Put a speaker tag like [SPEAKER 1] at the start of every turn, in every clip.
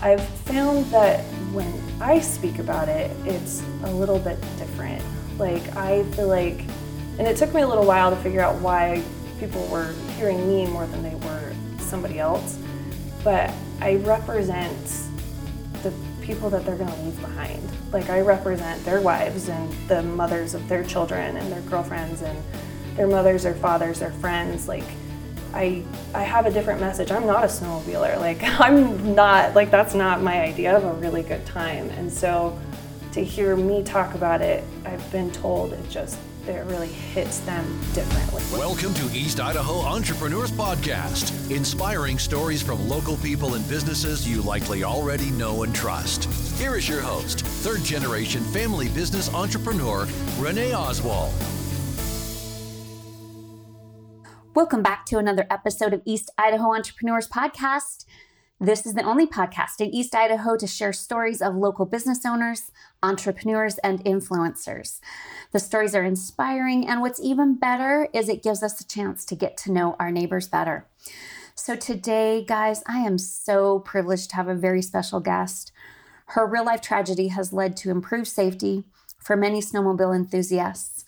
[SPEAKER 1] I've found that when I speak about it, it's a little bit different. Like, I feel like, and it took me a little while to figure out why people were hearing me more than they were somebody else, but I represent the people that they're going to leave behind. Like, I represent their wives and the mothers of their children and their girlfriends and their mothers, their fathers, their friends. Like, I I have a different message. I'm not a snowmobiler. Like I'm not like that's not my idea of a really good time. And so to hear me talk about it, I've been told it just it really hits them differently.
[SPEAKER 2] Welcome to East Idaho Entrepreneurs Podcast, inspiring stories from local people and businesses you likely already know and trust. Here is your host, third generation family business entrepreneur, Renee Oswald.
[SPEAKER 3] Welcome back to another episode of East Idaho Entrepreneurs Podcast. This is the only podcast in East Idaho to share stories of local business owners, entrepreneurs, and influencers. The stories are inspiring, and what's even better is it gives us a chance to get to know our neighbors better. So, today, guys, I am so privileged to have a very special guest. Her real life tragedy has led to improved safety for many snowmobile enthusiasts.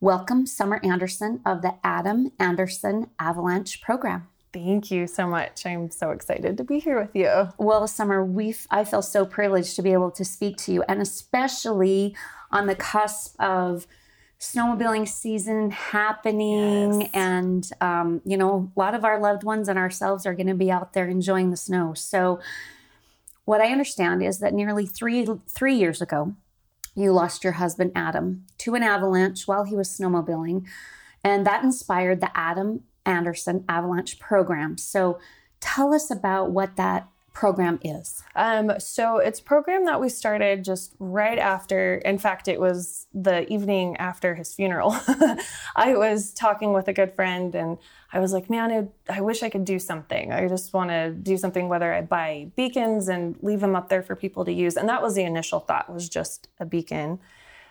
[SPEAKER 3] Welcome, Summer Anderson of the Adam Anderson Avalanche Program.
[SPEAKER 1] Thank you so much. I'm so excited to be here with you.
[SPEAKER 3] Well, Summer, we I feel so privileged to be able to speak to you, and especially on the cusp of snowmobiling season happening,
[SPEAKER 1] Yes.
[SPEAKER 3] and um, you know, a lot of our loved ones and ourselves are going to be out there enjoying the snow. So, what I understand is that nearly three three years ago, you lost your husband Adam to an avalanche while he was snowmobiling, and that inspired the Adam Anderson Avalanche Program. So, tell us about what that program is.
[SPEAKER 1] Um, so it's program that we started just right after. In fact, it was the evening after his funeral. I was talking with a good friend, and I was like, "Man, I, I wish I could do something. I just want to do something. Whether I buy beacons and leave them up there for people to use." And that was the initial thought was just a beacon.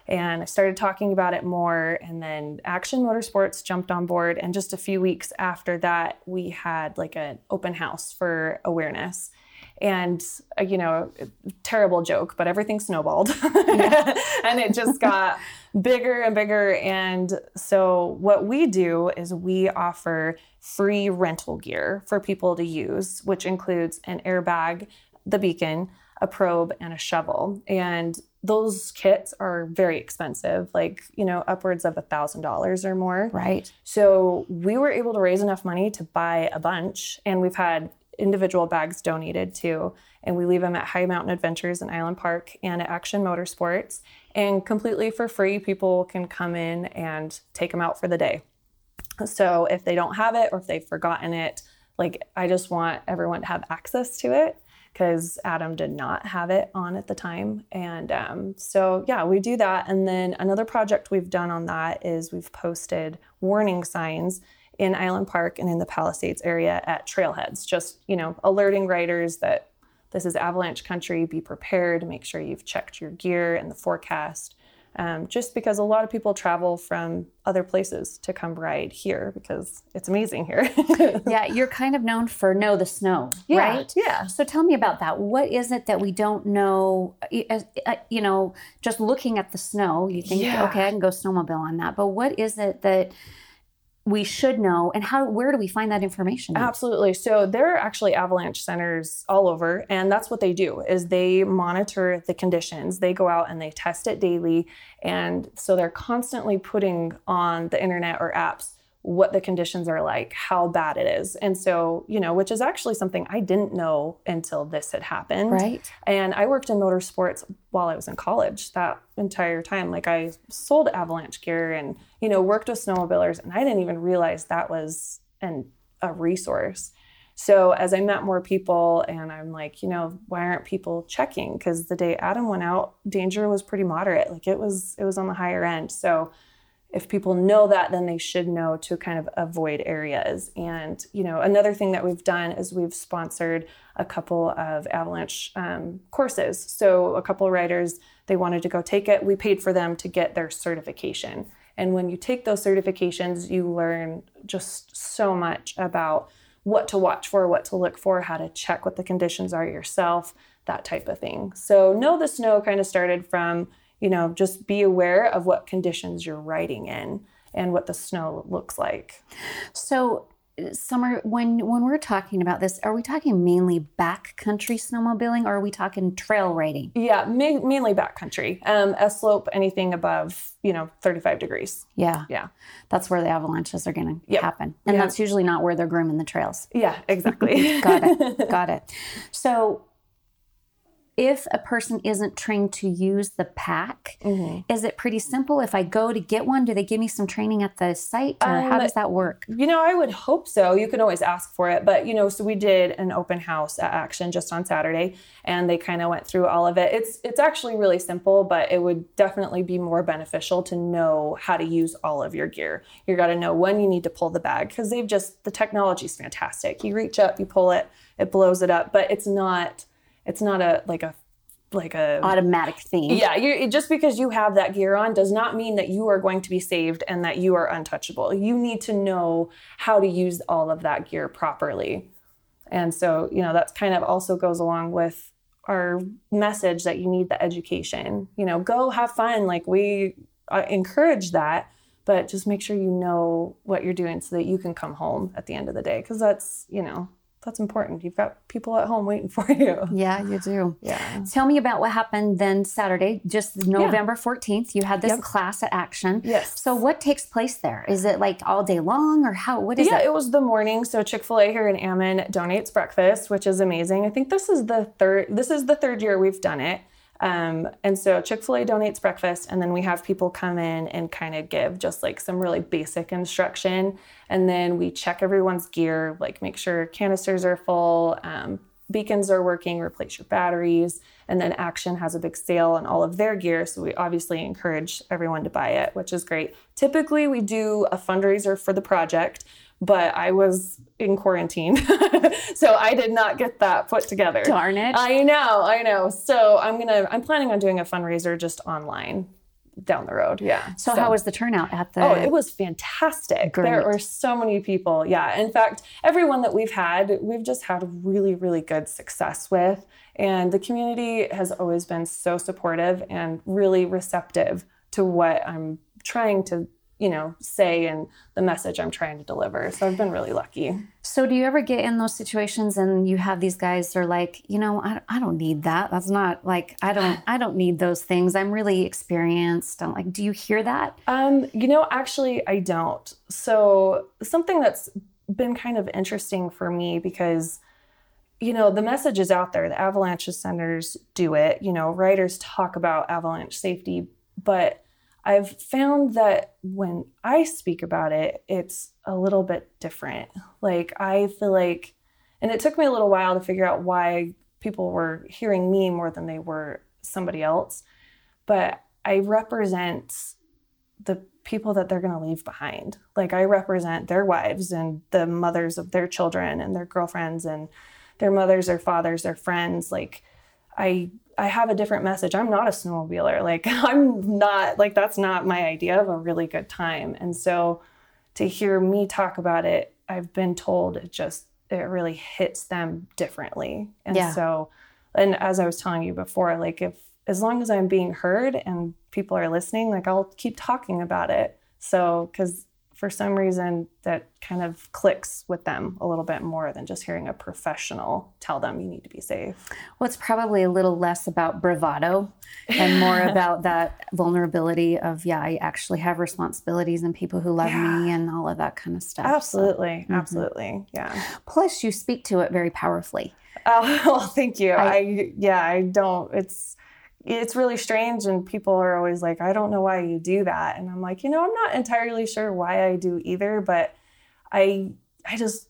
[SPEAKER 1] And I started talking about it more, and then Action Motorsports jumped on board. And just a few weeks after that, we had like an open house for awareness and uh, you know terrible joke but everything snowballed. And it just got bigger and bigger. And so what we do is we offer free rental gear for people to use which includes an airbag the beacon a probe and a shovel. And those kits are very expensive like you know upwards of a thousand dollars or more.
[SPEAKER 3] Right.
[SPEAKER 1] so we were able to raise enough money to buy a bunch, and we've had individual bags donated too. And we leave them at High Mountain Adventures in Island Park and at Action Motorsports. And completely for free, people can come in and take them out for the day. So if they don't have it or if they've forgotten it, like I just want everyone to have access to it because Adam did not have it on at the time. And um, so, yeah, we do that. And then another project we've done on that is we've posted warning signs in Island Park and in the Palisades area at trailheads, just, you know, alerting riders that this is avalanche country, be prepared, make sure you've checked your gear and the forecast. Um, just because a lot of people travel from other places to come ride here because it's amazing here.
[SPEAKER 3] Yeah, you're kind of known for know the snow,
[SPEAKER 1] Yeah,
[SPEAKER 3] right?
[SPEAKER 1] yeah.
[SPEAKER 3] So tell me about that. What is it that we don't know? uh, You know, just looking at the snow, you think,
[SPEAKER 1] Yeah.
[SPEAKER 3] okay, I can go snowmobile on that. But what is it that we should know, and how? Where do we find that information?
[SPEAKER 1] Absolutely. So there are actually avalanche centers all over, and that's what they do is they monitor the conditions. They go out and they test it daily, and so they're constantly putting on the internet or apps what the conditions are like, how bad it is. And so, you know, which is actually something I didn't know until this had happened.
[SPEAKER 3] Right.
[SPEAKER 1] And I worked in motorsports while I was in college that entire time. Like I sold avalanche gear and, you know, worked with snowmobilers and I didn't even realize that was an a resource. So as I met more people and I'm like, you know, why aren't people checking? Because the day Adam went out, danger was pretty moderate. Like it was it was on the higher end. So if people know that, then they should know to kind of avoid areas. And you know, another thing that we've done is we've sponsored a couple of avalanche um, courses. So a couple of riders they wanted to go take it. We paid for them to get their certification. And when you take those certifications, you learn just so much about what to watch for, what to look for, how to check what the conditions are yourself, that type of thing. So, Know the Snow kind of started from, you know, just be aware of what conditions you're riding in and what the snow looks like.
[SPEAKER 3] So, Summer, when when we're talking about this, are we talking mainly backcountry snowmobiling, or are we talking trail riding?
[SPEAKER 1] Yeah, ma- mainly backcountry. Um, a slope anything above you know 35 degrees.
[SPEAKER 3] Yeah,
[SPEAKER 1] Yeah,
[SPEAKER 3] that's where the avalanches are going to
[SPEAKER 1] Yep.
[SPEAKER 3] happen, and
[SPEAKER 1] Yeah.
[SPEAKER 3] that's usually not where they're grooming the trails.
[SPEAKER 1] yeah, exactly.
[SPEAKER 3] Got it. Got it. So, if a person isn't trained to use the pack,
[SPEAKER 1] Mm-hmm.
[SPEAKER 3] is it pretty simple? If I go to get one, do they give me some training at the site, or how
[SPEAKER 1] Um,
[SPEAKER 3] does that work?
[SPEAKER 1] You know, I would hope so. You can always ask for it. But, you know, so we did an open house at Action just on Saturday and they kind of went through all of it. It's it's actually really simple, but it would definitely be more beneficial to know how to use all of your gear. You got to know when you need to pull the bag because they've just the technology is fantastic. You reach up, you pull it, it blows it up, but it's not it's not a like a like a
[SPEAKER 3] Automatic thing.
[SPEAKER 1] yeah, you just because you have that gear on does not mean that you are going to be saved and that you are untouchable. You need to know how to use all of that gear properly. And so, you know, that's kind of also goes along with our message that you need the education. You know, go have fun. Like we uh, encourage that, but just make sure you know what you're doing so that you can come home at the end of the day because that's, you know, that's important. You've got people at home waiting for you.
[SPEAKER 3] Yeah, you do.
[SPEAKER 1] Yeah.
[SPEAKER 3] Tell me about what happened then Saturday, just November 14th. You had this
[SPEAKER 1] Yep.
[SPEAKER 3] class at Action.
[SPEAKER 1] Yes.
[SPEAKER 3] So what takes place there? Is it like all day long or how what is
[SPEAKER 1] yeah,
[SPEAKER 3] it?
[SPEAKER 1] it was the morning. So Chick Fil A here in Ammon donates breakfast, which is amazing. I think this is the third. This is the third year we've done it. Um, and so Chick Fil A donates breakfast, and then we have people come in and kind of give just like some really basic instruction, and then we check everyone's gear, like make sure canisters are full, um, beacons are working, replace your batteries, and then Action has a big sale on all of their gear, so we obviously encourage everyone to buy it, which is great. Typically, we do a fundraiser for the project, but I was in quarantine, so I did not get that put together.
[SPEAKER 3] Darn it.
[SPEAKER 1] I know, I know. So I'm gonna, I'm planning on doing a fundraiser just online down the road. Yeah.
[SPEAKER 3] so, how was the turnout at the
[SPEAKER 1] Oh, it was fantastic.
[SPEAKER 3] Great.
[SPEAKER 1] There were so many people. Yeah. In fact, everyone that we've had, we've just had really, really good success with. And the community has always been so supportive and really receptive to what I'm trying to, you know, say and the message I'm trying to deliver. So I've been really lucky.
[SPEAKER 3] So do you ever get in those situations and you have these guys that are like, you know, I, I don't need that. That's not like I don't I don't need those things. I'm really experienced. I'm like, do you hear that?
[SPEAKER 1] Um, you know, actually, I don't. So, something that's been kind of interesting for me because, you know, the message is out there. The avalanche centers do it. You know, writers talk about avalanche safety, but I've found that when I speak about it, it's a little bit different. Like, I feel like, and it took me a little while to figure out why people were hearing me more than they were somebody else. But I represent the people that they're going to leave behind. Like I represent their wives and the mothers of their children and their girlfriends and their mothers, their fathers, their friends. Like I I have a different message. I'm not a snowmobiler. Like I'm not like that's not my idea of a really good time. And so to hear me talk about it, I've been told it just it really hits them differently. And
[SPEAKER 3] Yeah.
[SPEAKER 1] so and as I was telling you before, like if as long as I'm being heard and people are listening, like I'll keep talking about it. So, because for some reason that kind of clicks with them a little bit more than just hearing a professional tell them you need to be safe.
[SPEAKER 3] Well, it's probably a little less about bravado and more about that vulnerability of, yeah, I actually have responsibilities and people who love me and all of that kind of stuff. So-
[SPEAKER 1] Absolutely. Mm-hmm. Absolutely. Yeah.
[SPEAKER 3] Plus, you speak to it very powerfully.
[SPEAKER 1] Oh, well, thank you.
[SPEAKER 3] I-
[SPEAKER 1] I, yeah, I don't, it's, it's really strange. And people are always like, I don't know why you do that. And I'm like, you know, I'm not entirely sure why I do either, but I, I just,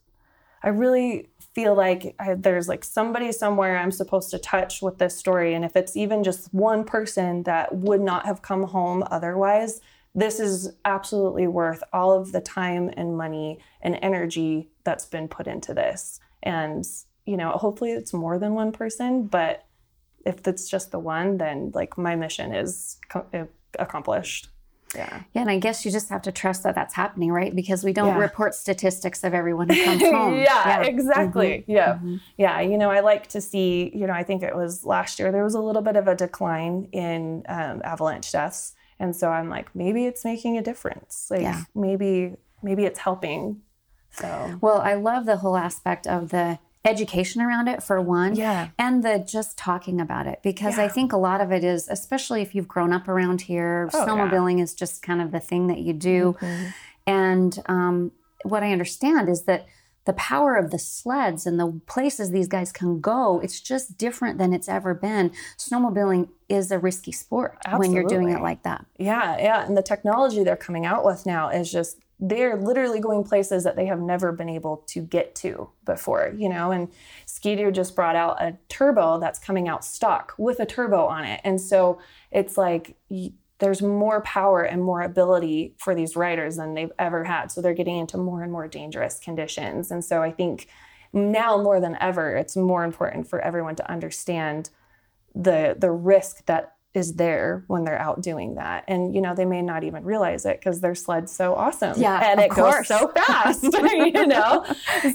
[SPEAKER 1] I really feel like I, there's like somebody somewhere I'm supposed to touch with this story. And if it's even just one person that would not have come home otherwise, this is absolutely worth all of the time and money and energy that's been put into this. And, you know, hopefully it's more than one person, but if it's just the one, then like my mission is co- accomplished. Yeah.
[SPEAKER 3] Yeah, and I guess you just have to trust that that's happening, right? Because we don't
[SPEAKER 1] Yeah.
[SPEAKER 3] report statistics of everyone who comes home.
[SPEAKER 1] yeah, exactly.
[SPEAKER 3] Mm-hmm.
[SPEAKER 1] Yeah. Yeah. You know, I like to see, you know, I think it was last year, there was a little bit of a decline in um, avalanche deaths. And so I'm like, maybe it's making a difference. Like
[SPEAKER 3] Yeah.
[SPEAKER 1] maybe, maybe it's helping. So
[SPEAKER 3] Well, I love the whole aspect of the education around it for one.
[SPEAKER 1] Yeah.
[SPEAKER 3] And the just talking about it because I think a lot of it is, especially if you've grown up around here,
[SPEAKER 1] Oh, yeah.
[SPEAKER 3] snowmobiling is just kind of the thing that you do.
[SPEAKER 1] Mm-hmm.
[SPEAKER 3] And um, what I understand is that the power of the sleds and the places these guys can go, it's just different than it's ever been. Snowmobiling is a risky sport when you're doing it like that.
[SPEAKER 1] Yeah, yeah. And the technology they're coming out with now is just they're literally going places that they have never been able to get to before, you know. And Ski-Doo just brought out a turbo that's coming out stock with a turbo on it. And so it's like there's more power and more ability for these riders than they've ever had. So they're getting into more and more dangerous conditions. And so I think now more than ever, it's more important for everyone to understand the the risk that is there when they're out doing that. And you know they may not even realize it because their sled's so awesome.
[SPEAKER 3] Yeah,
[SPEAKER 1] and it
[SPEAKER 3] course.
[SPEAKER 1] goes so fast you know?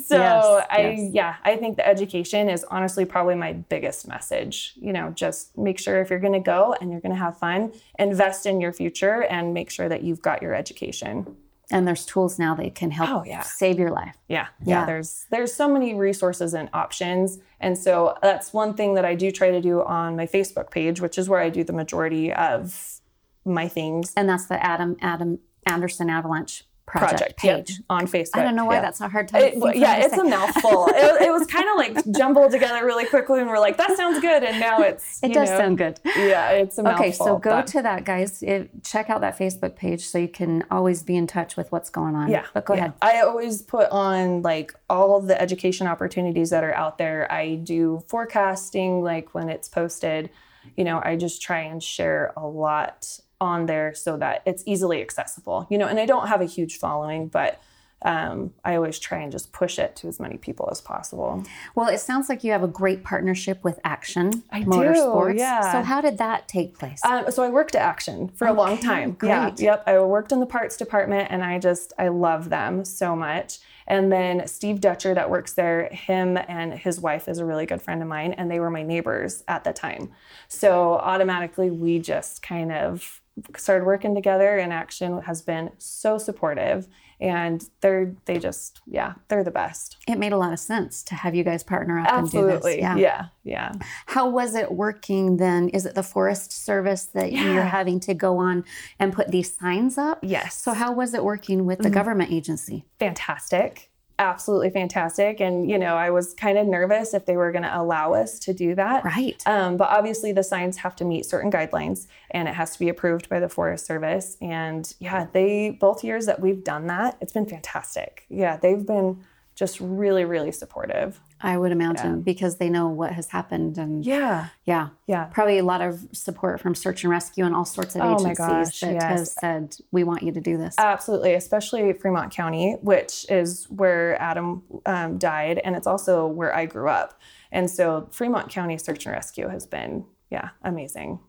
[SPEAKER 1] So
[SPEAKER 3] Yes,
[SPEAKER 1] i
[SPEAKER 3] yes.
[SPEAKER 1] yeah i think the education is honestly probably my biggest message you know? Just make sure if you're going to go and you're going to have fun invest in your future and make sure that you've got your education
[SPEAKER 3] And there's tools now that can help
[SPEAKER 1] Oh, yeah.
[SPEAKER 3] save your life.
[SPEAKER 1] yeah,
[SPEAKER 3] Yeah.
[SPEAKER 1] yeah there's there's so many resources and options and so that's one thing that i do try to do on my facebook page which is where i do the majority of my things
[SPEAKER 3] And that's the Adam Adam Anderson Avalanche Project,
[SPEAKER 1] project, yeah,
[SPEAKER 3] page.
[SPEAKER 1] on facebook
[SPEAKER 3] I don't know why
[SPEAKER 1] yeah.
[SPEAKER 3] that's a hard time.
[SPEAKER 1] It- yeah, it's
[SPEAKER 3] say.
[SPEAKER 1] a mouthful. it, it was kind of like jumbled together really quickly, and we're like, "That sounds good," and now it's
[SPEAKER 3] It does
[SPEAKER 1] know,
[SPEAKER 3] sound good.
[SPEAKER 1] Yeah, it's a mouthful.
[SPEAKER 3] Okay, so go
[SPEAKER 1] but-
[SPEAKER 3] to that, guys. It, check out that Facebook page so you can always be in touch with what's going on.
[SPEAKER 1] Yeah.
[SPEAKER 3] But go
[SPEAKER 1] yeah.
[SPEAKER 3] ahead.
[SPEAKER 1] I always put on like all the education opportunities that are out there. I do forecasting, like when it's posted, you know, I just try and share a lot on there so that it's easily accessible, you know, and I don't have a huge following, but um, I always try and just push it to as many people as possible.
[SPEAKER 3] Well, it sounds like you have a great partnership with Action
[SPEAKER 1] I do,
[SPEAKER 3] Motorsports.
[SPEAKER 1] yeah.
[SPEAKER 3] So how did that take place?
[SPEAKER 1] Um, so I worked at Action for a long
[SPEAKER 3] Okay,
[SPEAKER 1] time. Yeah,
[SPEAKER 3] great.
[SPEAKER 1] yep. I worked in the parts department, and I just I love them so much. And then Steve Dutcher, that works there, him and his wife is a really good friend of mine, and they were my neighbors at the time. So automatically, we just kind of started working together. And Action has been so supportive, and they're they just yeah, they're the best.
[SPEAKER 3] it made a lot of sense to have you guys partner up and do
[SPEAKER 1] Absolutely,
[SPEAKER 3] this. Yeah.
[SPEAKER 1] yeah, yeah.
[SPEAKER 3] How was it working then? Is it the Forest Service that you're having to go on and put these signs up?
[SPEAKER 1] Yes.
[SPEAKER 3] So how was it working with the
[SPEAKER 1] Mm-hmm.
[SPEAKER 3] government agency?
[SPEAKER 1] fantastic absolutely fantastic. And you know i was kind of nervous if they were going to allow us to do that.
[SPEAKER 3] Right.
[SPEAKER 1] um, but obviously the signs have to meet certain guidelines and it has to be approved by the forest service. And yeah they both years that we've done that it's been fantastic. Yeah they've been just really really supportive
[SPEAKER 3] I would imagine because they know what has happened and
[SPEAKER 1] yeah
[SPEAKER 3] yeah.
[SPEAKER 1] yeah
[SPEAKER 3] Probably a lot of support from search and rescue and all sorts of
[SPEAKER 1] Oh
[SPEAKER 3] agencies
[SPEAKER 1] gosh,
[SPEAKER 3] that
[SPEAKER 1] yes.
[SPEAKER 3] have said we want you to do this.
[SPEAKER 1] Absolutely, especially Fremont County, which is where Adam um, died, and it's also where I grew up. And so Fremont County Search and Rescue has been, yeah, amazing.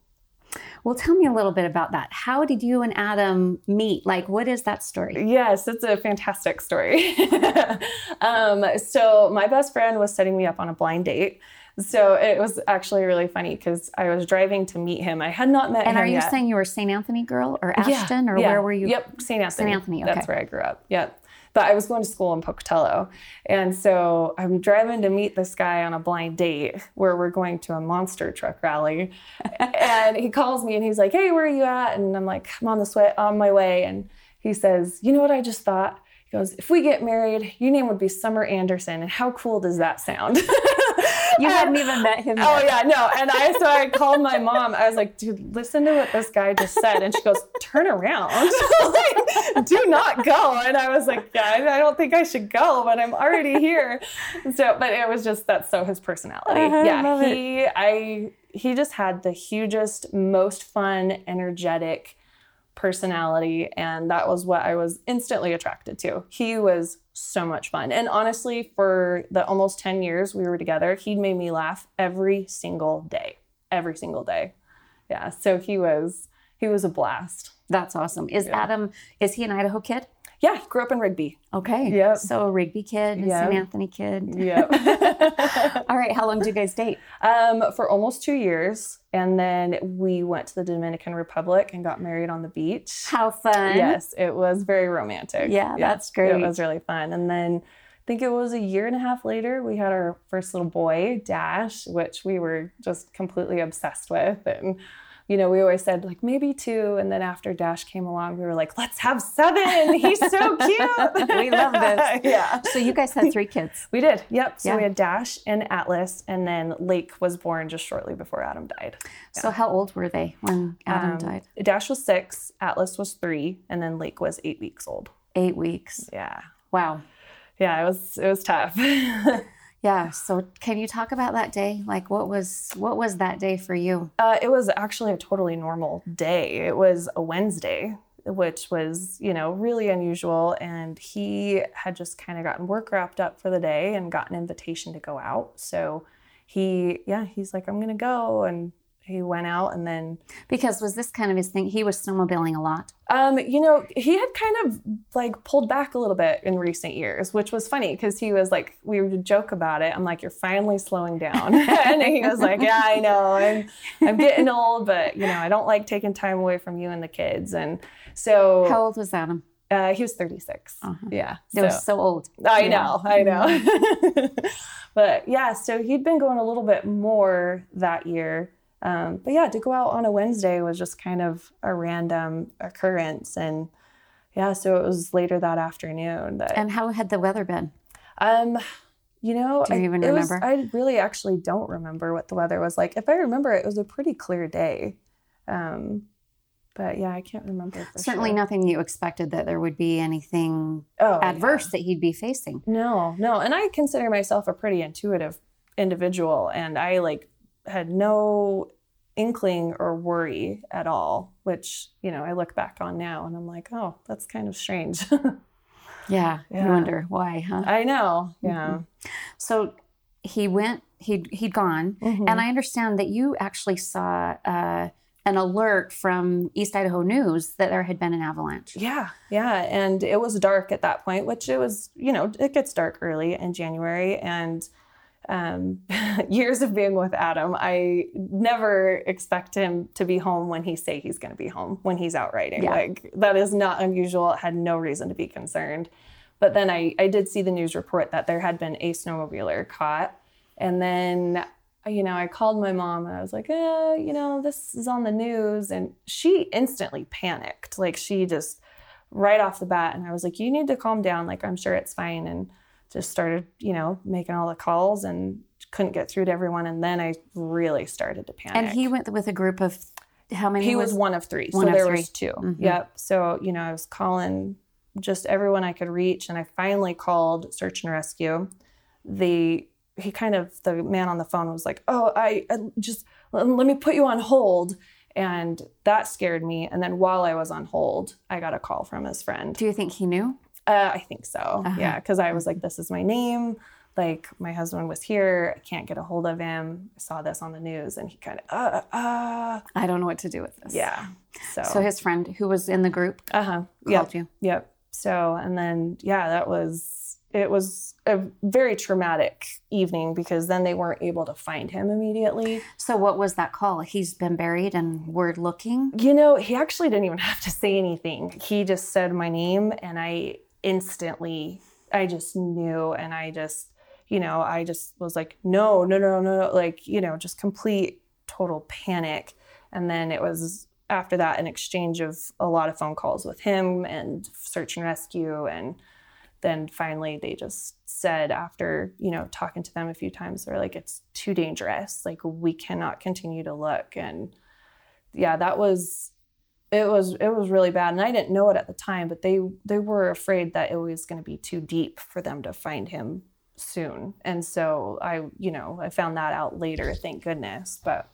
[SPEAKER 3] Well, tell me a little bit about that. How did you and Adam meet? Like, what is that story?
[SPEAKER 1] Yes, it's a fantastic story. um, so my best friend was setting me up on a blind date. So it was actually really funny because I was driving to meet him. I had not met
[SPEAKER 3] And
[SPEAKER 1] him
[SPEAKER 3] are you
[SPEAKER 1] yet.
[SPEAKER 3] saying you were St. Anthony girl or
[SPEAKER 1] Yeah,
[SPEAKER 3] Ashton or
[SPEAKER 1] yeah.
[SPEAKER 3] where were you?
[SPEAKER 1] Yep, St. Anthony.
[SPEAKER 3] St.
[SPEAKER 1] Anthony,
[SPEAKER 3] Okay.
[SPEAKER 1] That's where I grew up. Yep. But I was going to school in Pocatello. And so I'm driving to meet this guy on a blind date where we're going to a monster truck rally. and he calls me and he's like, Hey, where are you at? And I'm like, I'm on the sweat on my way. And he says, You know what I just thought? He goes, If we get married, your name would be Summer Anderson. And how cool does that sound?
[SPEAKER 3] You hadn't even met him Yet.
[SPEAKER 1] Oh yeah, no. And I so I called my mom. I was like, dude, listen to what this guy just said. And she goes, turn around. Like, Do not go. And I was like, yeah, I don't think I should go, but I'm already here. So, but it was just that's so his personality.
[SPEAKER 3] Uh-huh,
[SPEAKER 1] yeah.
[SPEAKER 3] love it.
[SPEAKER 1] he I he just had the hugest, most fun, energetic personality and that was what I was instantly attracted to. He was so much fun. And honestly, for the almost 10 years we were together, he made me laugh every single day. Every single day. Yeah, so he was he he was a blast.
[SPEAKER 3] That's awesome. Is Adam, is he an Idaho kid?
[SPEAKER 1] Yeah, grew up in Rigby.
[SPEAKER 3] Okay.
[SPEAKER 1] Yep.
[SPEAKER 3] So a Rigby kid,
[SPEAKER 1] Yep.
[SPEAKER 3] St. Anthony kid.
[SPEAKER 1] Yep.
[SPEAKER 3] All right. How long did you guys date?
[SPEAKER 1] um, for almost two years. And then we went to the Dominican Republic and got married on the beach.
[SPEAKER 3] How fun.
[SPEAKER 1] Yes, it was very romantic.
[SPEAKER 3] Yeah, that's great.
[SPEAKER 1] It was really fun. And then I think it was a year and a half later, we had our first little boy, Dash, which we were just completely obsessed with. And, you know, we always said like maybe two. And then after Dash came along, we were like, let's have seven. He's so cute.
[SPEAKER 3] We love this.
[SPEAKER 1] yeah.
[SPEAKER 3] So you guys had three kids.
[SPEAKER 1] We did. Yep. So
[SPEAKER 3] Yeah.
[SPEAKER 1] we had Dash and Atlas, and then Lake was born just shortly before Adam died.
[SPEAKER 3] So how old were they when Adam
[SPEAKER 1] Um,
[SPEAKER 3] died?
[SPEAKER 1] Dash was six, Atlas was three, and then Lake was eight weeks old.
[SPEAKER 3] Eight weeks.
[SPEAKER 1] Yeah.
[SPEAKER 3] Wow.
[SPEAKER 1] Yeah, it was it was tough.
[SPEAKER 3] Yeah. So can you talk about that day? Like what was what was that day for you?
[SPEAKER 1] uh, it was actually a totally normal day. It was a Wednesday, which was you know really unusual. And he had just kind of gotten work wrapped up for the day and got an invitation to go out. So he yeah he's like I'm gonna go, and he went out, and then
[SPEAKER 3] Because was this kind of his thing? He was snowmobiling a lot.
[SPEAKER 1] Um, you know, he had kind of like pulled back a little bit in recent years, which was funny because he was like, we would joke about it. I'm like, you're finally slowing down. and he was like, yeah, I know. I'm, I'm getting old, but you know, I don't like taking time away from you and the kids. And so
[SPEAKER 3] How old was Adam?
[SPEAKER 1] uh, he was 36.
[SPEAKER 3] Uh-huh.
[SPEAKER 1] Yeah.
[SPEAKER 3] They were so old.
[SPEAKER 1] I
[SPEAKER 3] Yeah.
[SPEAKER 1] know, I know. but yeah, so he'd been going a little bit more that year. Um, but yeah, to go out on a Wednesday was just kind of a random occurrence. And yeah, so it was later that afternoon that,
[SPEAKER 3] And how had the weather been?
[SPEAKER 1] um, you know,
[SPEAKER 3] Do you
[SPEAKER 1] I-
[SPEAKER 3] even
[SPEAKER 1] it was-
[SPEAKER 3] remember?
[SPEAKER 1] I really actually don't remember what the weather was like. If I remember, it was a pretty clear day. Um, but yeah, I can't remember.
[SPEAKER 3] Certainly
[SPEAKER 1] sure.
[SPEAKER 3] nothing you expected that there would be anything
[SPEAKER 1] oh, yeah.
[SPEAKER 3] adverse that he'd be facing.
[SPEAKER 1] No, no. And I consider myself a pretty intuitive individual and I like had no inkling or worry at all, which, you know, I look back on now and I'm like, oh, that's kind of strange.
[SPEAKER 3] Yeah. I
[SPEAKER 1] Yeah.
[SPEAKER 3] wonder why, huh?
[SPEAKER 1] I know. Yeah.
[SPEAKER 3] So he went, he'd, he'd gone.
[SPEAKER 1] Mhm.
[SPEAKER 3] And I understand that you actually saw uh, an alert from East Idaho News that there had been an avalanche.
[SPEAKER 1] Yeah, yeah. And it was dark at that point, which it was, you know, it gets dark early in January. And um, years of being with Adam, I never expect him to be home when he say he's going to be home when he's out riding.
[SPEAKER 3] Yeah.
[SPEAKER 1] Like that is not unusual. I Had no reason to be concerned. But then I, I did see the news report that there had been a snowmobiler caught. And then, you know, I called my mom and I was like, eh, you know, this is on the news. And she instantly panicked. Like she just right off the bat. And I was like, you need to calm down. Like, I'm sure it's fine. And just started, you know, making all the calls and couldn't get through to everyone. And then I really started to panic.
[SPEAKER 3] And he went with a group of how many?
[SPEAKER 1] He was one of three.
[SPEAKER 3] One
[SPEAKER 1] so
[SPEAKER 3] of
[SPEAKER 1] there
[SPEAKER 3] three.
[SPEAKER 1] was 2
[SPEAKER 3] Mhm.
[SPEAKER 1] Yep. So, you know, I was calling just everyone I could reach and I finally called search and rescue. The he kind of the man on the phone was like, "Oh, I, I just let me put you on hold." And that scared me. And then while I was on hold, I got a call from his friend.
[SPEAKER 3] Do you think he knew?
[SPEAKER 1] Uh, I think so.
[SPEAKER 3] Uh-huh.
[SPEAKER 1] Yeah, because I was like, "This is my name." Like my husband was here. I can't get a hold of him. I saw this on the news, and he kind of, uh, uh,
[SPEAKER 3] I don't know what to do with this.
[SPEAKER 1] yeah. So,
[SPEAKER 3] So his friend who was in the group
[SPEAKER 1] uh huh.
[SPEAKER 3] called
[SPEAKER 1] Yep.
[SPEAKER 3] you.
[SPEAKER 1] Yep. So, and then, yeah, that was, it was a very traumatic evening because then they weren't able to find him immediately.
[SPEAKER 3] So what was that call? He's been buried and we're looking.
[SPEAKER 1] You know, he actually didn't even have to say anything. He just said my name and I instantly, I just knew and I just, you know, I just was like, no, no, no, no, like, you know, just complete total panic. And then it was after that an exchange of a lot of phone calls with him and search and rescue. And then finally they just said after, you know, talking to them a few times, they're like, it's too dangerous. Like we cannot continue to look. And yeah, that was it was it was really bad and i didn't know it at the time but they they were afraid that it was going to be too deep for them to find him soon and so i you know i found that out later thank goodness but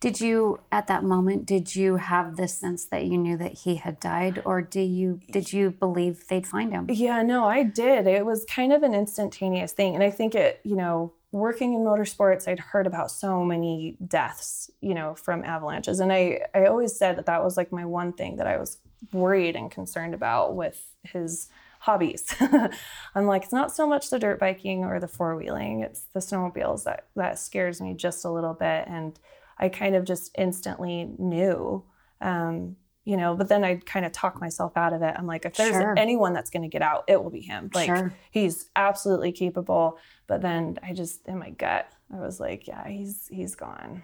[SPEAKER 3] Did you at that moment did you have this sense that you knew that he had died or do you did you believe they'd find him?
[SPEAKER 1] yeah no i did it was kind of an instantaneous thing and i think it you know working in motorsports, I'd heard about so many deaths, you know, from avalanches. And I, I always said that that was like my one thing that I was worried and concerned about with his hobbies. I'm like, it's not so much the dirt biking or the four wheeling, it's the snowmobiles that, that scares me just a little bit. And I kind of just instantly knew, um, you know, but then I'd kind of talk myself out of it. I'm like, if there's
[SPEAKER 3] Sure.
[SPEAKER 1] anyone that's going to get out, it will be him. Like,
[SPEAKER 3] Sure.
[SPEAKER 1] he's absolutely capable. But then I just, in my gut, I was like, yeah, he's he's gone.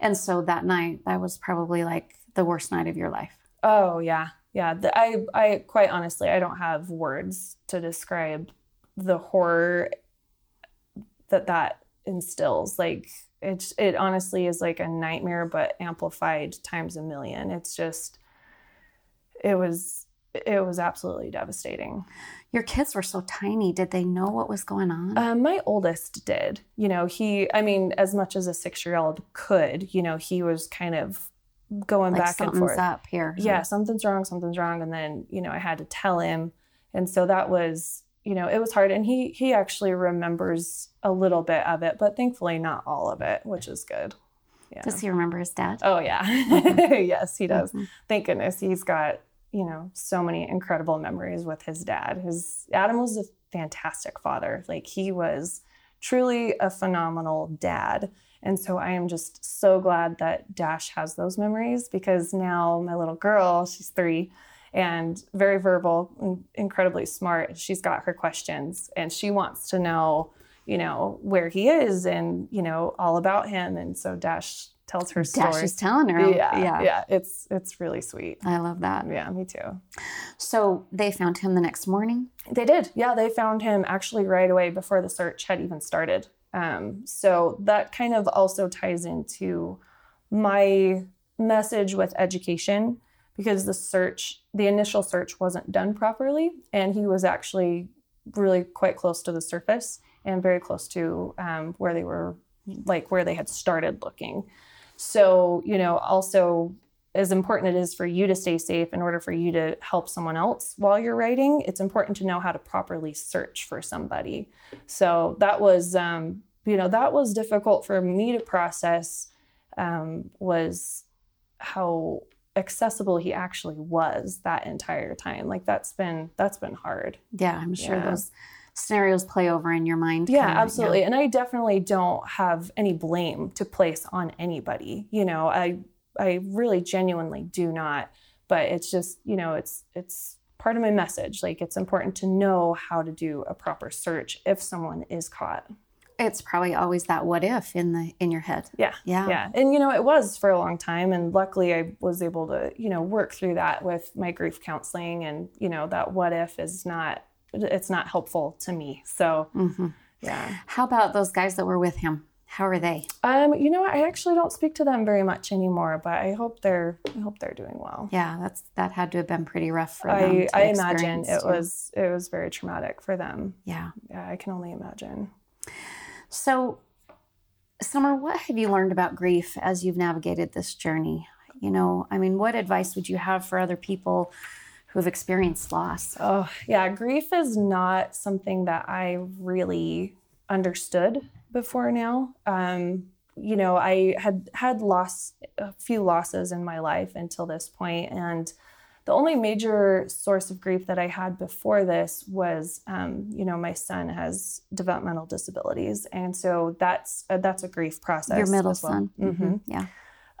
[SPEAKER 3] And so that night, that was probably like the worst night of your life.
[SPEAKER 1] Oh yeah, yeah. The, I I quite honestly, I don't have words to describe the horror that that instills. Like it's it honestly is like a nightmare, but amplified times a million. It's just, it was it was absolutely devastating.
[SPEAKER 3] Your kids were so tiny. Did they know what was going on?
[SPEAKER 1] Um, my oldest did. You know, he, I mean, as much as a six year old could, you know, he was kind of going
[SPEAKER 3] like
[SPEAKER 1] back and forth.
[SPEAKER 3] up here.
[SPEAKER 1] Yeah, something's wrong, something's wrong. And then, you know, I had to tell him. And so that was, you know, it was hard. And he he actually remembers a little bit of it, but thankfully not all of it, which is good. Yeah.
[SPEAKER 3] Does he remember his dad?
[SPEAKER 1] Oh yeah. yes, he does.
[SPEAKER 3] Mhm.
[SPEAKER 1] Thank goodness he's got, you know, so many incredible memories with his dad. His Adam was a fantastic father. Like he was truly a phenomenal dad. And so I am just so glad that Dash has those memories because now my little girl, she's 3 and very verbal and incredibly smart. She's got her questions and she wants to know, you know, where he is and, you know, all about him. And so Dash tells her
[SPEAKER 3] Dash
[SPEAKER 1] story.
[SPEAKER 3] is telling her.
[SPEAKER 1] Yeah, yeah, It's it's really sweet.
[SPEAKER 3] I love that.
[SPEAKER 1] Yeah, me too.
[SPEAKER 3] So they found him the next morning.
[SPEAKER 1] They did. Yeah, they found him actually right away before the search had even started. Um, so that kind of also ties into my message with education because the search, the initial search wasn't done properly, and he was actually really quite close to the surface and very close to um, where they were, like where they had started looking. So, you know, also as important it is for you to stay safe in order for you to help someone else while you're writing, it's important to know how to properly search for somebody. So that was, um, you know, that was difficult for me to process. Um, was how accessible he actually was that entire time. Like that's been that's been hard.
[SPEAKER 3] Yeah, I'm sure
[SPEAKER 1] Yeah.
[SPEAKER 3] those scenarios play over in your mind.
[SPEAKER 1] Yeah,
[SPEAKER 3] kinda,
[SPEAKER 1] absolutely. And I definitely don't have any blame to place on anybody. You know, I I really genuinely do not. But it's just, you know, it's it's part of my message. Like it's important to know how to do a proper search if someone is caught.
[SPEAKER 3] It's probably always that what if in the in your head.
[SPEAKER 1] Yeah.
[SPEAKER 3] Yeah.
[SPEAKER 1] Yeah. And you know, it was for a long time and luckily I was able to, you know, work through that with my grief counseling and, you know, that what if is not it's not helpful to me. So,
[SPEAKER 3] hmm
[SPEAKER 1] yeah.
[SPEAKER 3] How about those guys that were with him? How are they?
[SPEAKER 1] Um, you know. I actually don't speak to them very much anymore, but I hope they're I hope they're doing well.
[SPEAKER 3] Yeah, that's that had to have been pretty rough for them.
[SPEAKER 1] I, I imagine it
[SPEAKER 3] too.
[SPEAKER 1] was it was very traumatic for them.
[SPEAKER 3] Yeah.
[SPEAKER 1] Yeah, I can only imagine.
[SPEAKER 3] So, Summer, what have you learned about grief as you've navigated this journey? You know, I mean, what advice would you have for other people who've experienced loss?
[SPEAKER 1] Oh, yeah, grief is not something that I really understood before now. Um, you know, I had had lost a few losses in my life until this point, and the only major source of grief that I had before this was, um, you know, my son has developmental disabilities, and so that's uh, that's a grief process.
[SPEAKER 3] Your middle
[SPEAKER 1] well.
[SPEAKER 3] son.
[SPEAKER 1] Mhm.
[SPEAKER 3] Mhm, Yeah.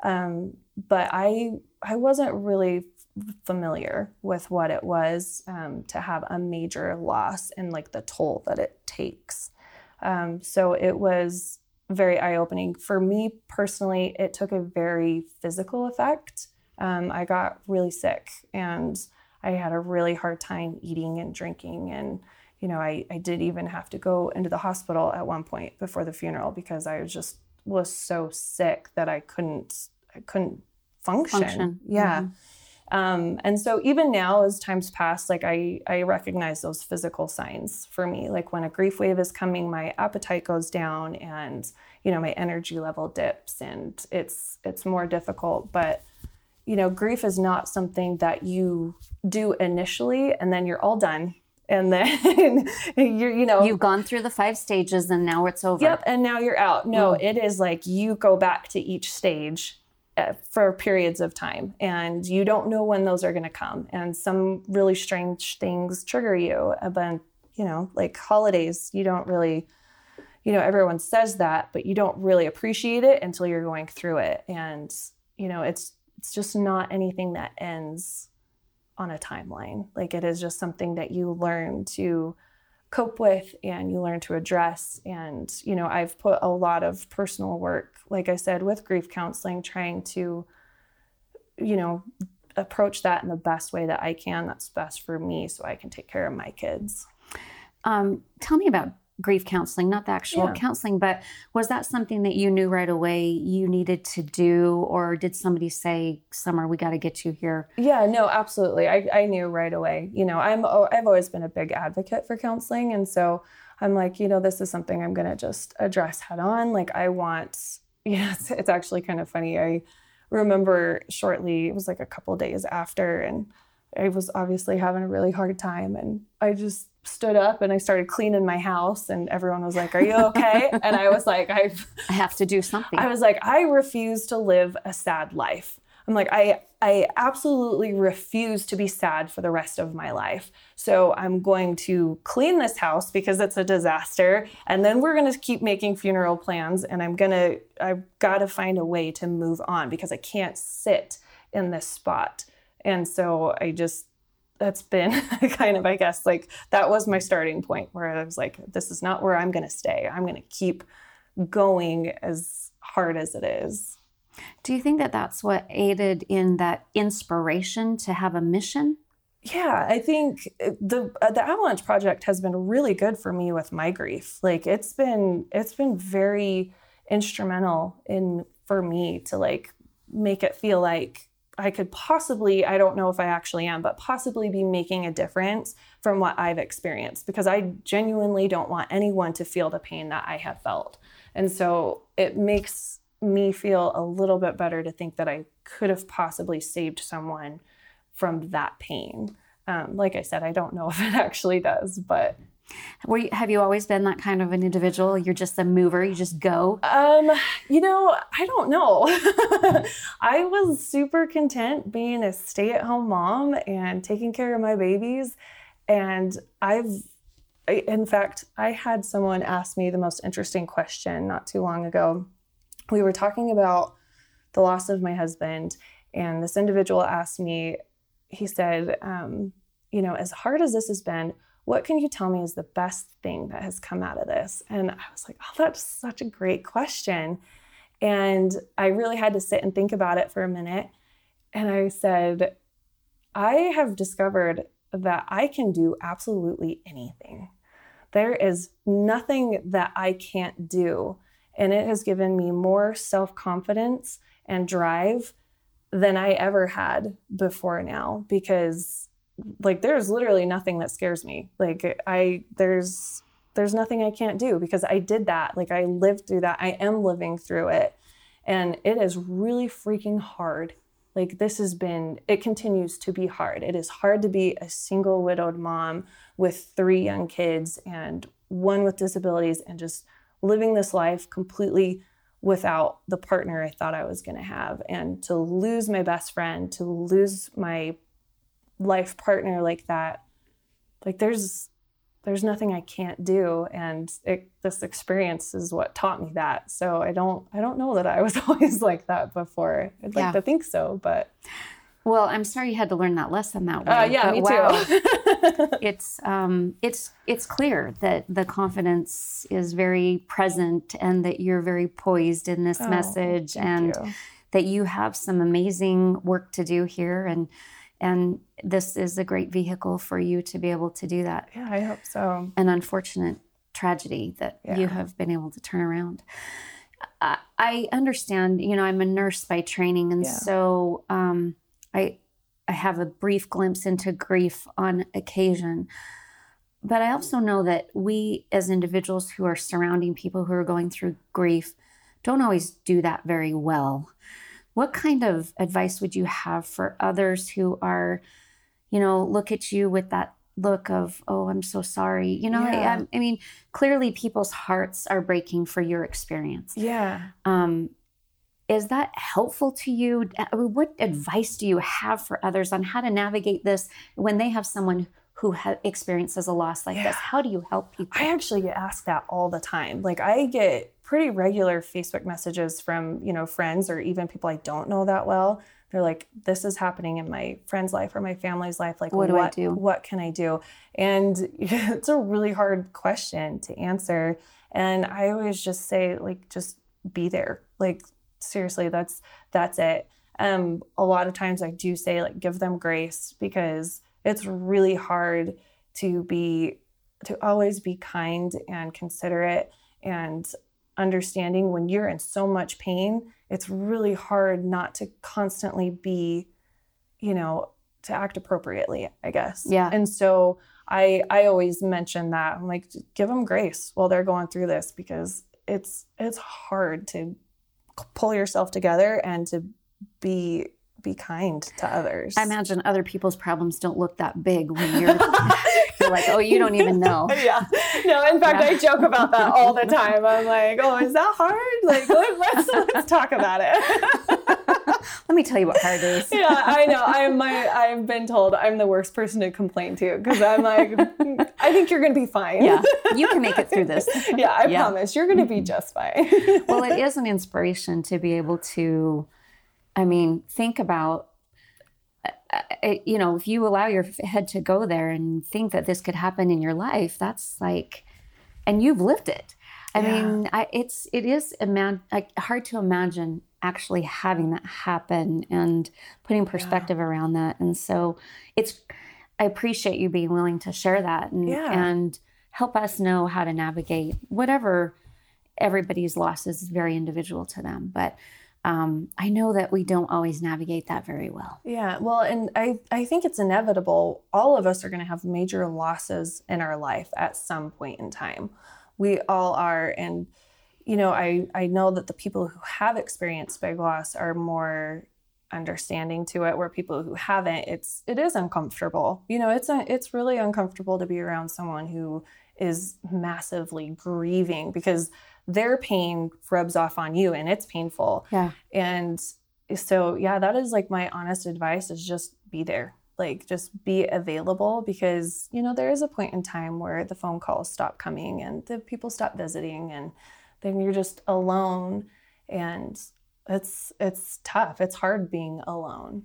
[SPEAKER 1] um, but I I wasn't really f- familiar with what it was um, to have a major loss and like the toll that it takes. Um, so it was very eye opening for me personally. It took a very physical effect. Um, I got really sick and I had a really hard time eating and drinking and you know I, I did even have to go into the hospital at one point before the funeral because I was just was so sick that I couldn't I couldn't function.
[SPEAKER 3] Function.
[SPEAKER 1] Yeah.
[SPEAKER 3] Mhm.
[SPEAKER 1] Um, and so even now, as times pass, like I, I recognize those physical signs for me. Like when a grief wave is coming, my appetite goes down, and you know my energy level dips, and it's it's more difficult. But you know, grief is not something that you do initially and then you're all done. And then you're you know
[SPEAKER 3] you've gone through the five stages and now it's over.
[SPEAKER 1] Yep and now you're out. No mm. it is like you go back to each stage uh, for periods of time and you don't know when those are going to come. And some really strange things trigger you uh, but you know like holidays you don't really you know everyone says that but you don't really appreciate it until you're going through it. And you know it's it's just not anything that ends on a timeline. Like it is just something that you learn to cope with and you learn to address. And, you know, I've put a lot of personal work, like I said, with grief counseling, trying to, you know, approach that in the best way that I can that's best for me so I can take care of my kids.
[SPEAKER 3] Um, tell me about grief counseling, not the actual yeah. counseling, but was that something that you knew right away you needed to do, or did somebody say, "Summer, we got to get you here"?
[SPEAKER 1] Yeah, no, absolutely. I, I knew right away. You know, I'm I've always been a big advocate for counseling, and so I'm like, you know, this is something I'm going to just address head on. Like, I want. Yeah, it's, it's actually kind of funny. I remember shortly. It was like a couple days after, and I was obviously having a really hard time, and I just stood up and I started cleaning my house and everyone was like, "Are you okay?" and I was like, I
[SPEAKER 3] I have to do something.
[SPEAKER 1] I was like, I refuse to live a sad life. I'm like, I I absolutely refuse to be sad for the rest of my life. So I'm going to clean this house because it's a disaster and then we're going to keep making funeral plans and I'm going to I've got to find a way to move on because I can't sit in this spot. And so I just that's been kind of, I guess, like that was my starting point where I was like, this is not where I'm going to stay. I'm going to keep going as hard as it is.
[SPEAKER 3] Do you think that that's what aided in that inspiration to have a mission?
[SPEAKER 1] Yeah, I think the uh, the Avalanche project has been really good for me with my grief. Like it's been it's been very instrumental in for me to like make it feel like I could possibly, I don't know if I actually am, but possibly be making a difference from what I've experienced because I genuinely don't want anyone to feel the pain that I have felt. And so it makes me feel a little bit better to think that I could have possibly saved someone from that pain. Um, like I said, I don't know if it actually does, but
[SPEAKER 3] were you, have you always been that kind of an individual? You're just a mover. You just go.
[SPEAKER 1] Um, you know, I don't know. I was super content being a stay-at-home mom and taking care of my babies, and I've, in fact, I had someone ask me the most interesting question not too long ago. We were talking about the loss of my husband, and this individual asked me. He said, um, "You know, as hard as this has been." What can you tell me is the best thing that has come out of this? And I was like, oh, that's such a great question. And I really had to sit and think about it for a minute. And I said, I have discovered that I can do absolutely anything. There is nothing that I can't do. And it has given me more self confidence and drive than I ever had before now because like there's literally nothing that scares me. Like I there's there's nothing I can't do because I did that. Like I lived through that. I am living through it. And it is really freaking hard. Like this has been it continues to be hard. It is hard to be a single widowed mom with three young kids and one with disabilities and just living this life completely without the partner I thought I was going to have and to lose my best friend, to lose my life partner like that like there's there's nothing i can't do and it, this experience is what taught me that so i don't i don't know that i was always like that before i'd like yeah. to think so but
[SPEAKER 3] well i'm sorry you had to learn that lesson that way
[SPEAKER 1] uh, yeah me wow. too
[SPEAKER 3] it's um it's it's clear that the confidence is very present and that you're very poised in this oh, message and you. that you have some amazing work to do here and and this is a great vehicle for you to be able to do that.
[SPEAKER 1] Yeah, I hope so.
[SPEAKER 3] An unfortunate tragedy that yeah. you have been able to turn around. I, I understand, you know, I'm a nurse by training, and yeah. so um, I I have a brief glimpse into grief on occasion. But I also know that we, as individuals who are surrounding people who are going through grief, don't always do that very well. What kind of advice would you have for others who are, you know, look at you with that look of, oh, I'm so sorry. You know,
[SPEAKER 1] Yeah.
[SPEAKER 3] I, I mean, clearly people's hearts are breaking for your experience.
[SPEAKER 1] Yeah.
[SPEAKER 3] Um, is that helpful to you? Uh, What advice do you have for others on how to navigate this when they have someone who ha- experiences a loss like
[SPEAKER 1] Yeah.
[SPEAKER 3] this? How do you help people?
[SPEAKER 1] I actually get asked that all the time. Like I get pretty regular Facebook messages from, you know, friends or even people I don't know that well. They're like, this is happening in my friend's life or my family's life. Like,
[SPEAKER 3] What do I do?
[SPEAKER 1] What can I do? And it's a really hard question to answer. And I always just say, like, just be there. Like, seriously, that's that's it. Um, a lot of times I do say, like, give them grace because it's really hard to be to always be kind and considerate and understanding when you're in so much pain it's really hard not to constantly be you know to act appropriately i guess
[SPEAKER 3] Yeah.
[SPEAKER 1] and so i i always mention that i'm like give them grace while they're going through this because it's it's hard to pull yourself together and to be be kind to others
[SPEAKER 3] I imagine other people's problems don't look that big when you're, you're like, oh, you don't even know.
[SPEAKER 1] yeah. No, in fact,
[SPEAKER 3] Yeah.
[SPEAKER 1] I joke about that all the time. I'm like, oh, is that hard? Like, let- let's let's talk about it.
[SPEAKER 3] Let me tell you what hard is.
[SPEAKER 1] yeah, I know. I'm my. I've been told I'm the worst person to complain to because I'm like, I think you're gonna be fine.
[SPEAKER 3] Yeah, you can make it through this.
[SPEAKER 1] yeah, I
[SPEAKER 3] Yeah.
[SPEAKER 1] promise you're gonna be mm-hmm. just fine.
[SPEAKER 3] well, it is an inspiration to be able to, I mean, think about, uh, you know, if you allow your head to go there and think that this could happen in your life, that's like, and you've lived it. I
[SPEAKER 1] Yeah.
[SPEAKER 3] mean, I, it's it is ima- like hard to imagine actually having that happen and putting perspective around that. And so, it's I appreciate you being willing to share that and
[SPEAKER 1] Yeah.
[SPEAKER 3] and help us know how to navigate whatever everybody's loss is very individual to them. But um, I know that we don't always navigate that very well.
[SPEAKER 1] Yeah, well, and I, I think it's inevitable. All of us are going to have major losses in our life at some point in time. We all are. And, you know, I, I know that the people who have experienced big loss are more understanding to it where people who haven't it's it is uncomfortable you know it's a, it's really uncomfortable to be around someone who is massively grieving because their pain rubs off on you and it's painful.
[SPEAKER 3] Yeah.
[SPEAKER 1] and so yeah that is like my honest advice is just be there. Like just be available because you know there is a point in time where the phone calls stop coming and the people stop visiting and then you're just alone and it's it's tough. It's hard being alone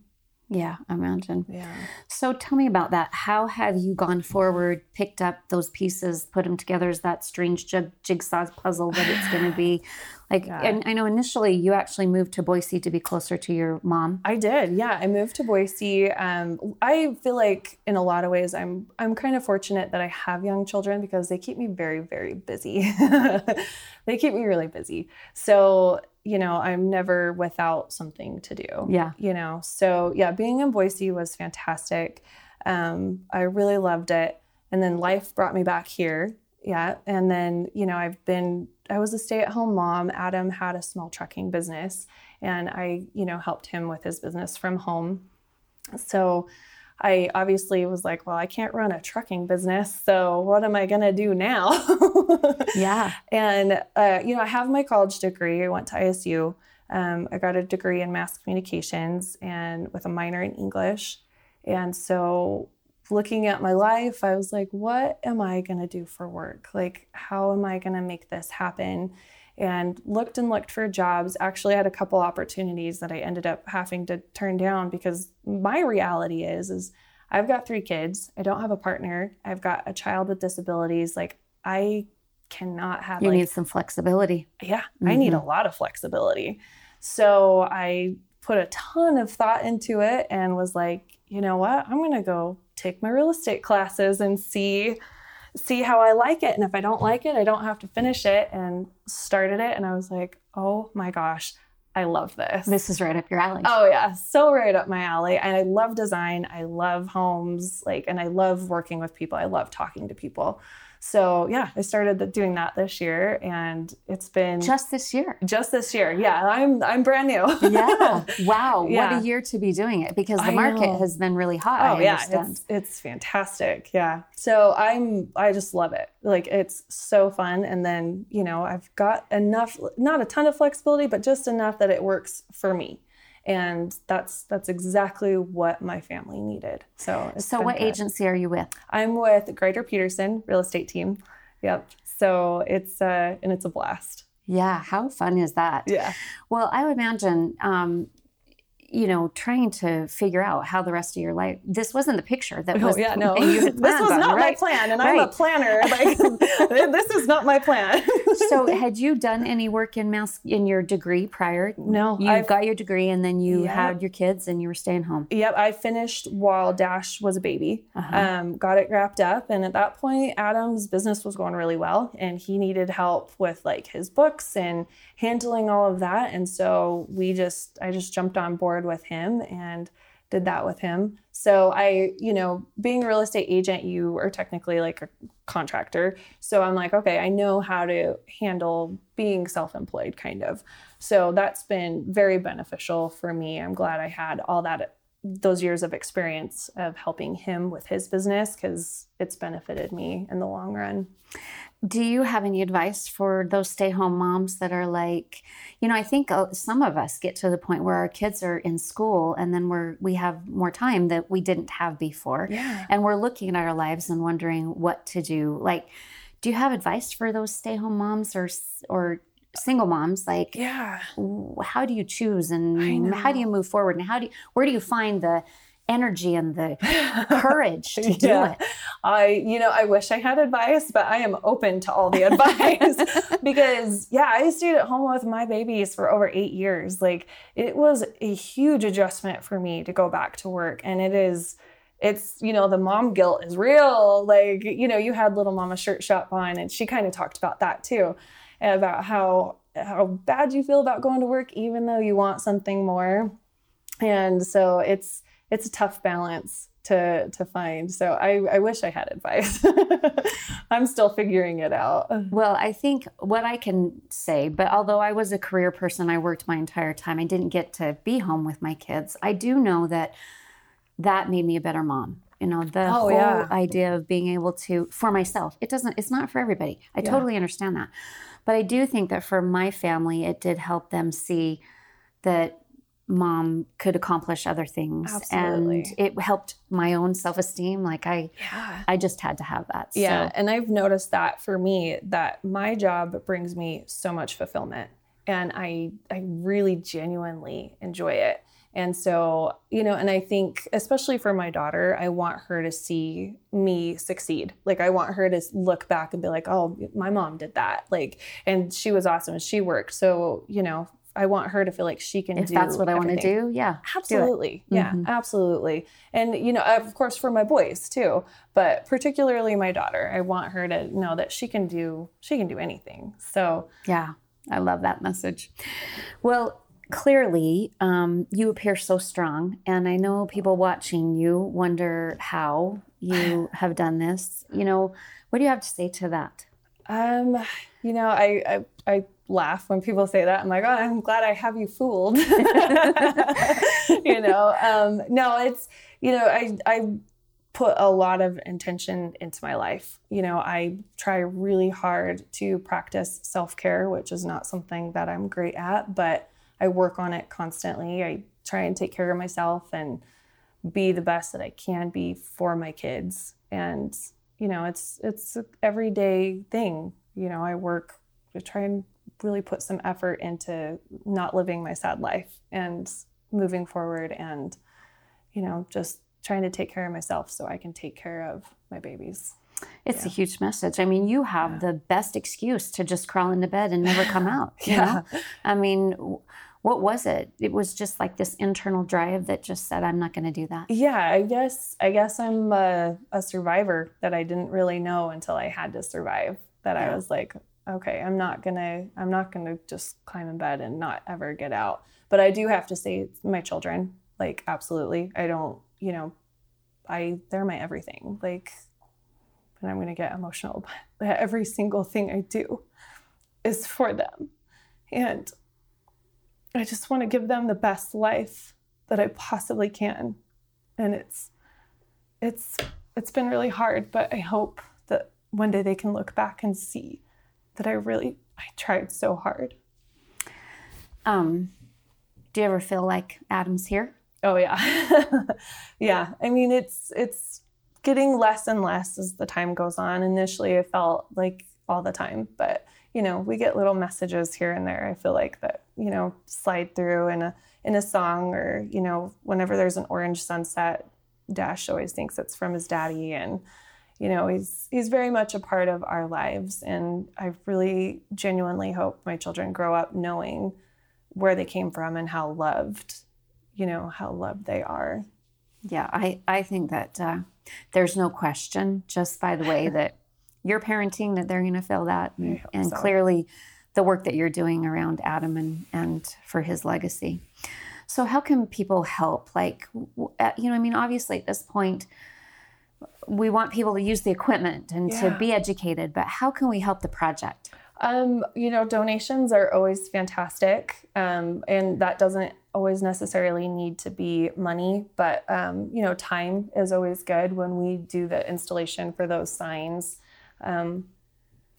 [SPEAKER 3] Yeah, I imagine.
[SPEAKER 1] yeah
[SPEAKER 3] So tell me about that. How have you gone forward, picked up those pieces, put them together as that strange jig- jigsaw puzzle that it's going to be? Like,
[SPEAKER 1] Yeah.
[SPEAKER 3] and I know initially you actually moved to Boise to be closer to your mom.
[SPEAKER 1] I did. Yeah, I moved to Boise. Um, I feel like in a lot of ways I'm I'm kind of fortunate that I have young children because they keep me very very busy. they keep me really busy. So, you know, I'm never without something to do.
[SPEAKER 3] Yeah.
[SPEAKER 1] You know. So, yeah, being in Boise was fantastic. Um, I really loved it. And then life brought me back here. Yeah. And then, you know, I've been I was a stay-at-home mom. Adam had a small trucking business and I, you know, helped him with his business from home. So I obviously was like, well, I can't run a trucking business, so what am I going to do now?
[SPEAKER 3] Yeah.
[SPEAKER 1] and uh, you know, I have my college degree. I went to ISU. Um, I got a degree in mass communications and with a minor in English. And so, looking at my life, I was like, what am I going to do for work? Like, how am I going to make this happen? And looked and looked for jobs. Actually, I had a couple opportunities that I ended up having to turn down because my reality is, is I've got three kids. I don't have a partner. I've got a child with disabilities. Like, I cannot have
[SPEAKER 3] You
[SPEAKER 1] like
[SPEAKER 3] need some flexibility.
[SPEAKER 1] yeah, I mm-hmm. need a lot of flexibility. So I put a ton of thought into it and was like, you know what? I'm going to go take my real estate classes and see see how I like it. And if I don't like it, I don't have to finish it and started it and I was like, "Oh my gosh, I love this."
[SPEAKER 3] This is right up your alley.
[SPEAKER 1] Oh yeah, so right up my alley. And I love design. I love homes, like, and I love working with people. I love talking to people. So yeah, I started doing that this year, and it's been
[SPEAKER 3] just this year.
[SPEAKER 1] Just this year, yeah. I'm I'm brand new.
[SPEAKER 3] yeah. Wow.
[SPEAKER 1] Yeah.
[SPEAKER 3] What a year to be doing it because the
[SPEAKER 1] I
[SPEAKER 3] market
[SPEAKER 1] know.
[SPEAKER 3] has been really hot.
[SPEAKER 1] Oh
[SPEAKER 3] I
[SPEAKER 1] yeah,
[SPEAKER 3] understand.
[SPEAKER 1] it's it's fantastic. Yeah. So I'm I just love it. Like it's so fun and then, you know, I've got enough not a ton of flexibility, but just enough that it works for me. And that's that's exactly what my family needed. So
[SPEAKER 3] so, what
[SPEAKER 1] good.
[SPEAKER 3] agency are you with?
[SPEAKER 1] I'm with Greater Peterson real estate team. Yep. So it's uh and it's a blast.
[SPEAKER 3] Yeah. How fun is that?
[SPEAKER 1] Yeah.
[SPEAKER 3] Well, I would imagine, um, you know, trying to figure out how the rest of your life. This wasn't the picture that was.
[SPEAKER 1] Oh yeah, no. this was
[SPEAKER 3] on,
[SPEAKER 1] not
[SPEAKER 3] right?
[SPEAKER 1] my plan, and I'm a planner. Like this is not my plan.
[SPEAKER 3] so, had you done any work in mass in your degree prior?
[SPEAKER 1] No,
[SPEAKER 3] you
[SPEAKER 1] I've-
[SPEAKER 3] got your degree, and then you
[SPEAKER 1] Yep.
[SPEAKER 3] had your kids, and you were staying home.
[SPEAKER 1] Yep, I finished while Dash was a baby.
[SPEAKER 3] Uh-huh.
[SPEAKER 1] Um, got it wrapped up, and at that point, Adam's business was going really well, and he needed help with like his books and handling all of that. And so we just, I just jumped on board with him and did that with him. So I, you know, being a real estate agent, you are technically like a contractor. So I'm like, okay, I know how to handle being self-employed, kind of. So that's been very beneficial for me. I'm glad I had all that those years of experience of helping him with his business because it's benefited me in the long run.
[SPEAKER 3] Do you have any advice for those stay home moms that are like, you know, I think uh, some of us get to the point where our kids are in school and then we're we have more time that we didn't have before.
[SPEAKER 1] Yeah.
[SPEAKER 3] And we're looking at our lives and wondering what to do. Like, do you have advice for those stay home moms or or single moms like
[SPEAKER 1] Yeah.
[SPEAKER 3] how do you choose and how do you move forward and how do you, where do you find the energy and the courage to do
[SPEAKER 1] Yeah.
[SPEAKER 3] it?
[SPEAKER 1] I, you know, I wish I had advice, but I am open to all the advice because, yeah, I stayed at home with my babies for over eight years. Like, it was a huge adjustment for me to go back to work. And it is, it's, you know, the mom guilt is real. Like, you know, you had little mama shirt shop on, and she kind of talked about that too, about how, how bad you feel about going to work, even though you want something more. And so it's, it's a tough balance to to find. So I, I wish I had advice. I'm still figuring it out.
[SPEAKER 3] Well, I think what I can say, but although I was a career person, I worked my entire time, I didn't get to be home with my kids. I do know that that made me a better mom. You know, the
[SPEAKER 1] Oh,
[SPEAKER 3] whole
[SPEAKER 1] yeah.
[SPEAKER 3] idea of being able to, for myself, it doesn't, it's not for everybody. I
[SPEAKER 1] Yeah.
[SPEAKER 3] totally understand that. But I do think that for my family, it did help them see that mom could accomplish other things.
[SPEAKER 1] Absolutely.
[SPEAKER 3] And it helped my own self esteem. Like I,
[SPEAKER 1] Yeah.
[SPEAKER 3] I just had to have that.
[SPEAKER 1] Yeah.
[SPEAKER 3] So,
[SPEAKER 1] And I've noticed that for me, that my job brings me so much fulfillment. And I I really genuinely enjoy it. And so, you know, and I think, especially for my daughter, I want her to see me succeed. Like, I want her to look back and be like, oh, my mom did that. Like, and she was awesome and she worked. So, you know, I want her to feel like she can do.
[SPEAKER 3] if
[SPEAKER 1] do
[SPEAKER 3] that's what I want to do, yeah. do.
[SPEAKER 1] Absolutely. Yeah,
[SPEAKER 3] Mhm.
[SPEAKER 1] absolutely. And, you know, of course, for my boys too, but particularly my daughter, I want her to know that she can do, she can do anything. So,
[SPEAKER 3] Yeah, I love that message. Well, clearly, um, you appear so strong, and I know people watching you wonder how you have done this. You know, what do you have to say to that?
[SPEAKER 1] um, you know, I, I, I laugh when people say that. I'm like, oh, I'm glad I have you fooled. you know, um, no, it's, you know, I, I put a lot of intention into my life. You know, I try really hard to practice self care, which is not something that I'm great at, but I work on it constantly. I try and take care of myself and be the best that I can be for my kids. And, you know, it's it's an everyday thing. You know, I work to try and really put some effort into not living my sad life and moving forward and, you know, just trying to take care of myself so I can take care of my babies.
[SPEAKER 3] It's a huge message. I mean, you have the best excuse to just crawl into bed and never come out.
[SPEAKER 1] Yeah.
[SPEAKER 3] know? I mean, what was it? It was just like this internal drive that just said, I'm not going to do that.
[SPEAKER 1] Yeah, I guess I guess I'm a, a survivor that I didn't really know until I had to survive. That
[SPEAKER 3] Yeah.
[SPEAKER 1] I was like, okay, I'm not gonna I'm not gonna just climb in bed and not ever get out. But I do have to say, my children, like absolutely, I don't, you know, I they're my everything. Like, and I'm to get emotional, but every single thing I do is for them. And I just want to give them the best life that I possibly can. And it's it's it's been really hard, but I hope that one day they can look back and see that I really I tried so hard.
[SPEAKER 3] Um, do you ever feel like Adam's here?
[SPEAKER 1] Oh yeah. yeah. I mean it's it's getting less and less as the time goes on. Initially it felt like all the time, but you know, we get little messages here and there. I feel like that, you know, slide through in a in a song or, you know, whenever there's an orange sunset, Dash always thinks it's from his daddy and you know, he's he's very much a part of our lives and I really genuinely hope my children grow up knowing where they came from and how loved, you know, how loved they are.
[SPEAKER 3] Yeah, I I think that uh, there's no question just by the way that you're parenting that they're going to feel that and, and
[SPEAKER 1] so.
[SPEAKER 3] clearly the work that you're doing around adam and, and for his legacy so how can people help like uh, you know i mean obviously at this point we want people to use the equipment and to be educated but how can we help the project
[SPEAKER 1] Um, you know, donations are always fantastic, um, and that doesn't always necessarily need to be money, but um, you know, time is always good when we do the installation for those signs. Um,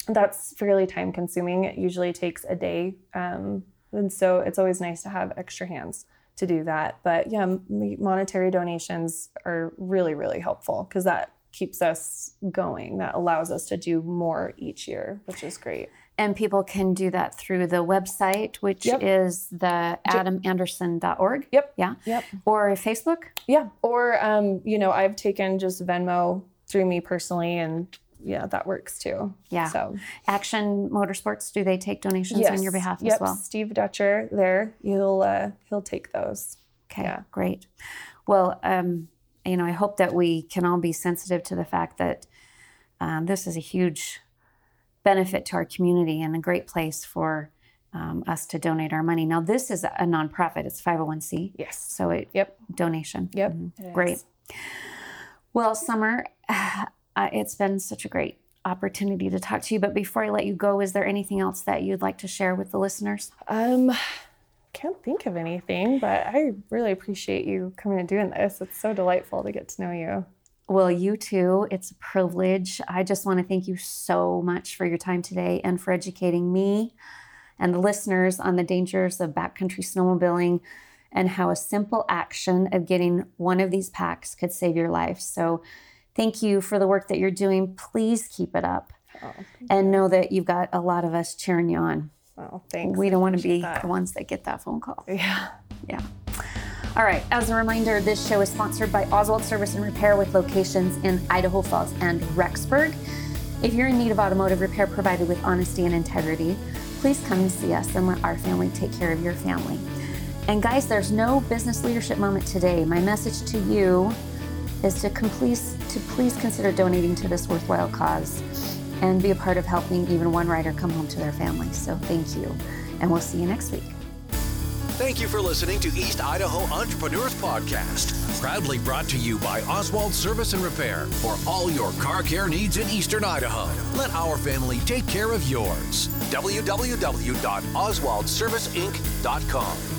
[SPEAKER 1] that's fairly time consuming. It usually takes a day, um, and so it's always nice to have extra hands to do that. But yeah, monetary donations are really, really helpful because that keeps us going. That allows us to do more each year, which is great.
[SPEAKER 3] and people can do that through the website which
[SPEAKER 1] Yep.
[SPEAKER 3] is the adamanderson.org
[SPEAKER 1] Yep.
[SPEAKER 3] yeah
[SPEAKER 1] Yep.
[SPEAKER 3] or facebook
[SPEAKER 1] Yeah. Or, um, you know, I've taken just Venmo through me personally, and yeah, that works too.
[SPEAKER 3] Yeah.
[SPEAKER 1] So,
[SPEAKER 3] action motorsports do they take donations on your behalf
[SPEAKER 1] yep.
[SPEAKER 3] as well
[SPEAKER 1] Steve Dutcher there, he'll uh, he'll take those.
[SPEAKER 3] Okay,
[SPEAKER 1] Yeah.
[SPEAKER 3] great. Well, um, you know, I hope that we can all be sensitive to the fact that um, this is a huge benefit to our community and a great place for um, us to donate our money. Now, this is a nonprofit; it's 501c,
[SPEAKER 1] Yes.
[SPEAKER 3] so it
[SPEAKER 1] Yep.
[SPEAKER 3] donation.
[SPEAKER 1] Yep.
[SPEAKER 3] Mhm.
[SPEAKER 1] it
[SPEAKER 3] Great. Well, Summer, uh, it's been such a great opportunity to talk to you. But before I let you go, is there anything else that you'd like to share with the listeners?
[SPEAKER 1] Um, can't think of anything, but I really appreciate you coming and doing this. It's so delightful to get to know you.
[SPEAKER 3] Well, you too. It's a privilege. I just want to thank you so much for your time today and for educating me and the listeners on the dangers of backcountry snowmobiling and how a simple action of getting one of these packs could save your life. So, thank you for the work that you're doing. Please keep it up
[SPEAKER 1] Oh,
[SPEAKER 3] and know that you've got a lot of us cheering you on.
[SPEAKER 1] oh thanks.
[SPEAKER 3] We don't want to be
[SPEAKER 1] that.
[SPEAKER 3] the ones that get that phone call.
[SPEAKER 1] Yeah.
[SPEAKER 3] Yeah. All right. As a reminder, this show is sponsored by Oswald Service and Repair with locations in Idaho Falls and Rexburg. If you're in need of automotive repair provided with honesty and integrity, please come and see us and let our family take care of your family. And guys, there's no business leadership moment today. My message to you is to please to please consider donating to this worthwhile cause and be a part of helping even one rider come home to their family. So thank you. And we'll see you next week.
[SPEAKER 2] Thank you for listening to East Idaho Entrepreneurs Podcast, proudly brought to you by Oswald Service and Repair for all your car care needs in Eastern Idaho. Let our family take care of yours. www.oswaldserviceinc.com.